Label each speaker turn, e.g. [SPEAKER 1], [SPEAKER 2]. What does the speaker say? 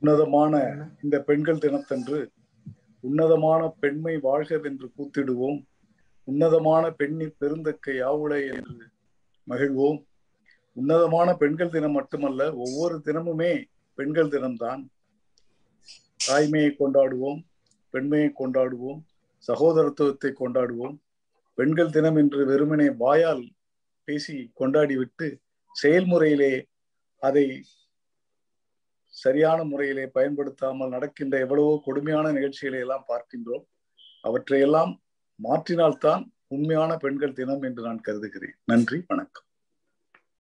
[SPEAKER 1] உன்னதமான இந்த பெண்கள் தினத்தன்று உன்னதமான பெண்மை வாழ்கவென்று கூத்திடுவோம். உன்னதமான பெண்ணி பெருந்தக்க யாவுளை என்று மகிழ்வோம். உன்னதமான பெண்கள் தினம் மட்டுமல்ல ஒவ்வொரு தினமுமே பெண்கள் தினம்தான். தாய்மையை கொண்டாடுவோம் பெண்மையை கொண்டாடுவோம் சகோதரத்துவத்தை கொண்டாடுவோம். பெண்கள் தினம் என்று வெறுமனே வாயால் பேசி கொண்டாடிவிட்டு செயல்முறையிலே அதை சரியான முறையிலே பயன்படுத்தாமல் நடக்கின்ற எவ்வளவோ கொடுமையான நிகழ்ச்சிகளை எல்லாம் பார்க்கின்றோம். அவற்றையெல்லாம் மாற்றினால்தான் உண்மையான பெண்கள் தினம் என்று நான் கருதுகிறேன். நன்றி வணக்கம்.